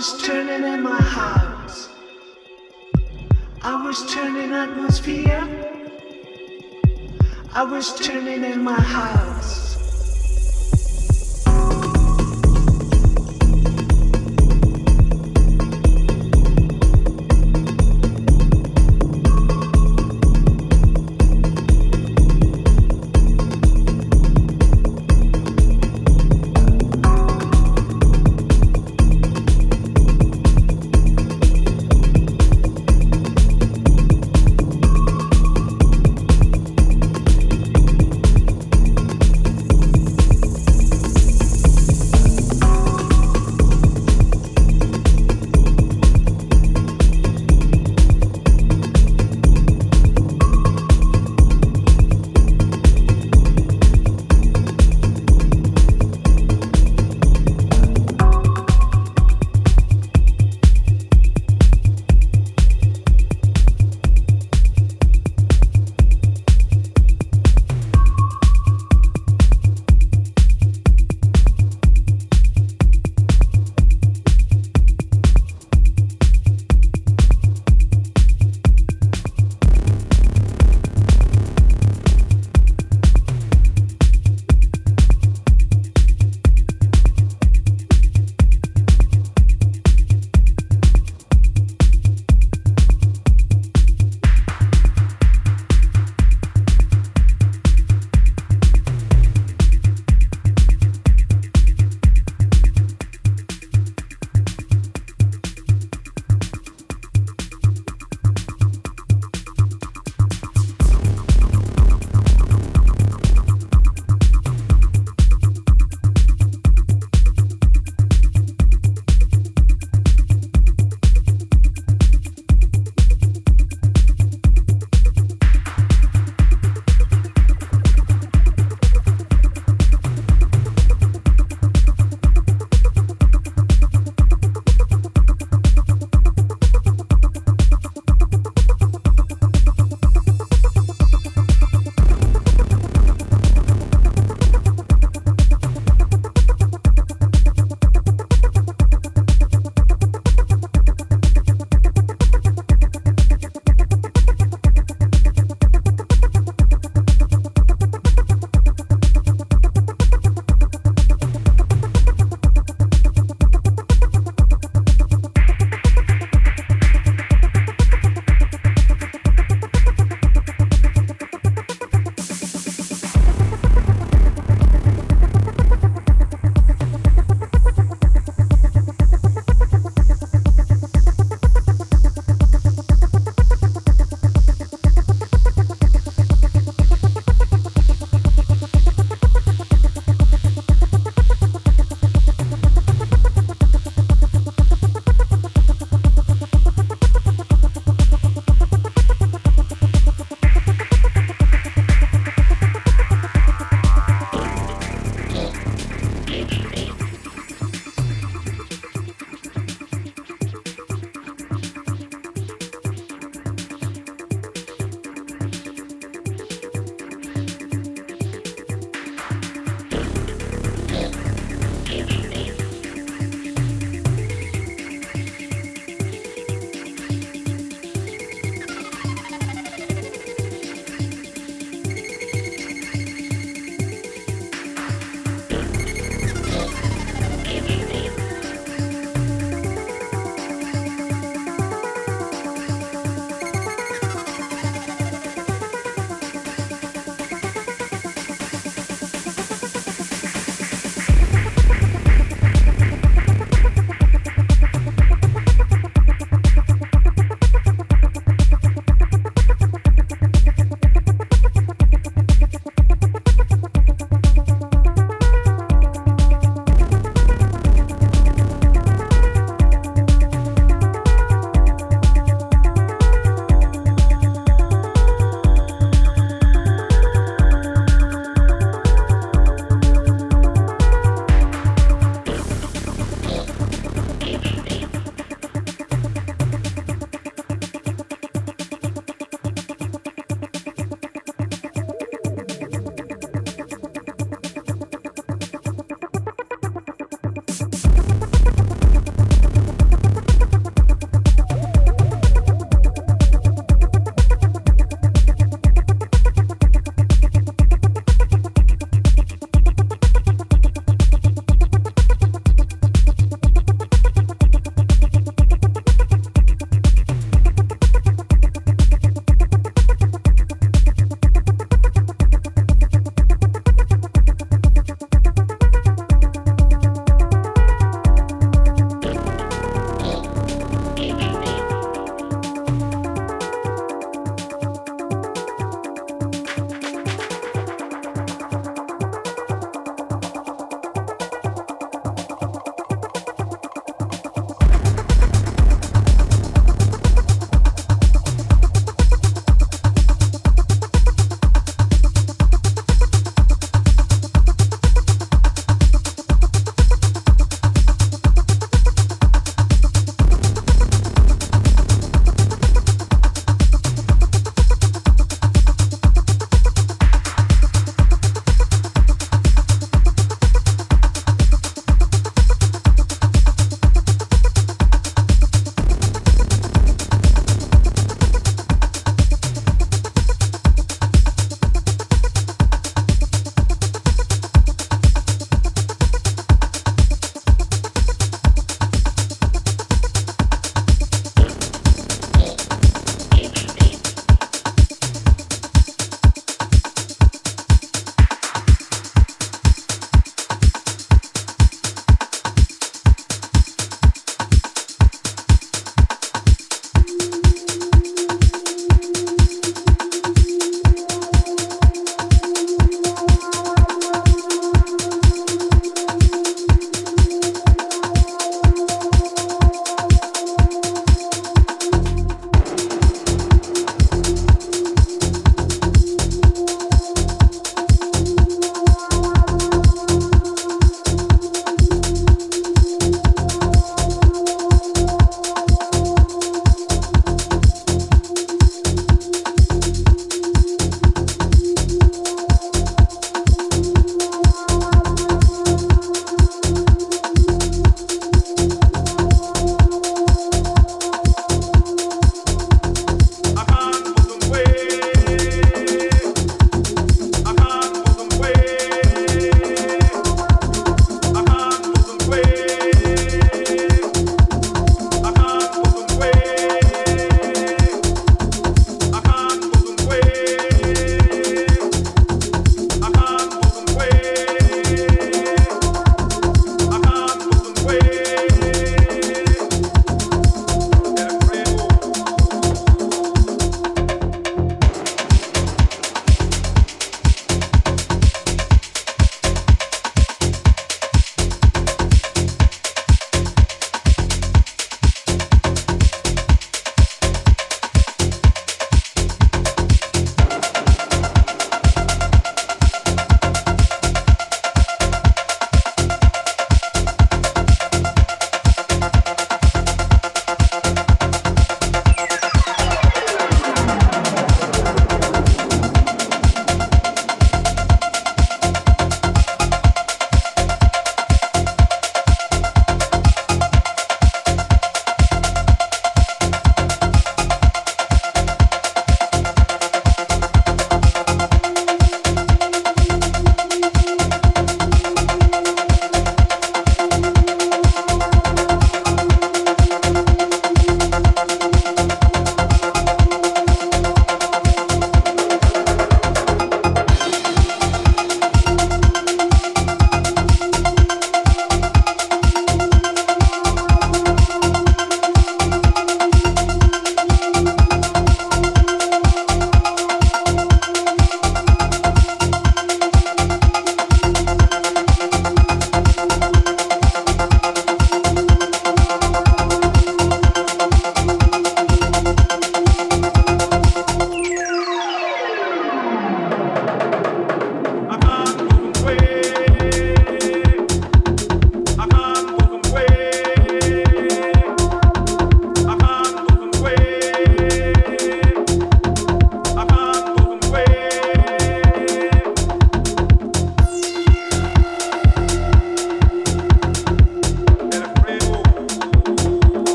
was turning in my house. I was turning atmosphere. I was turning in my house.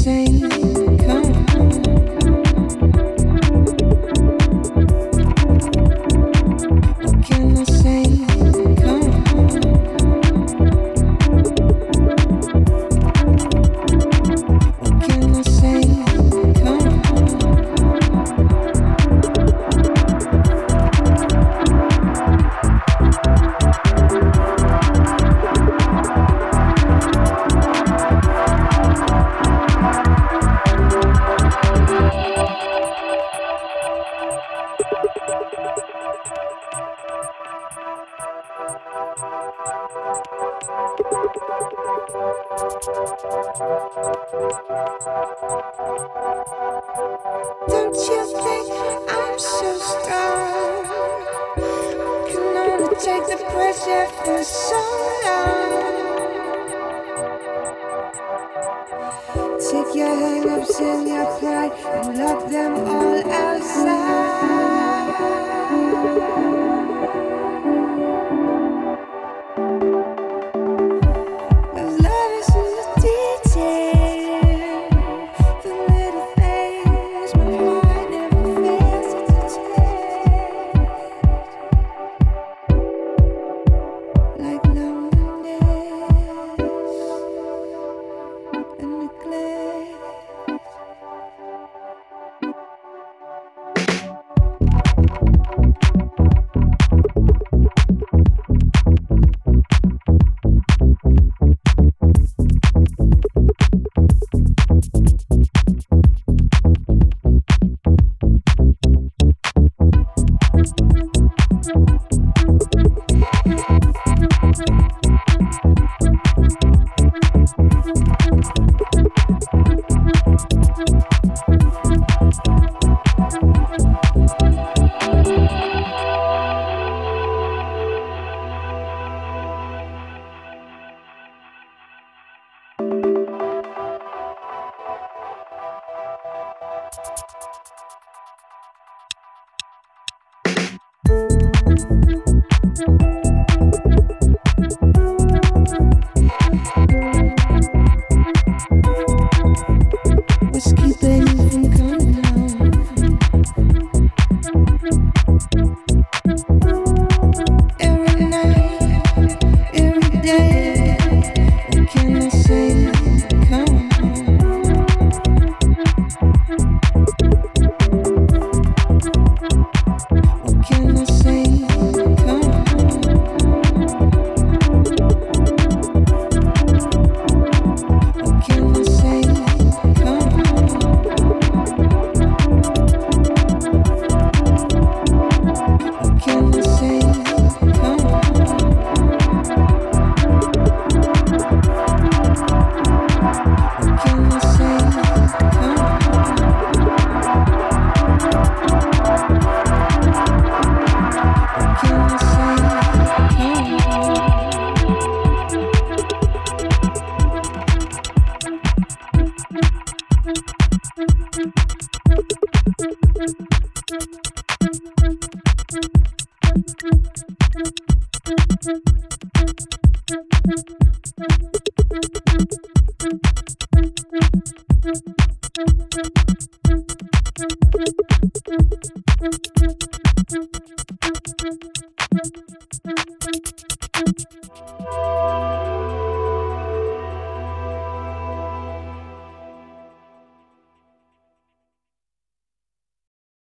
sing.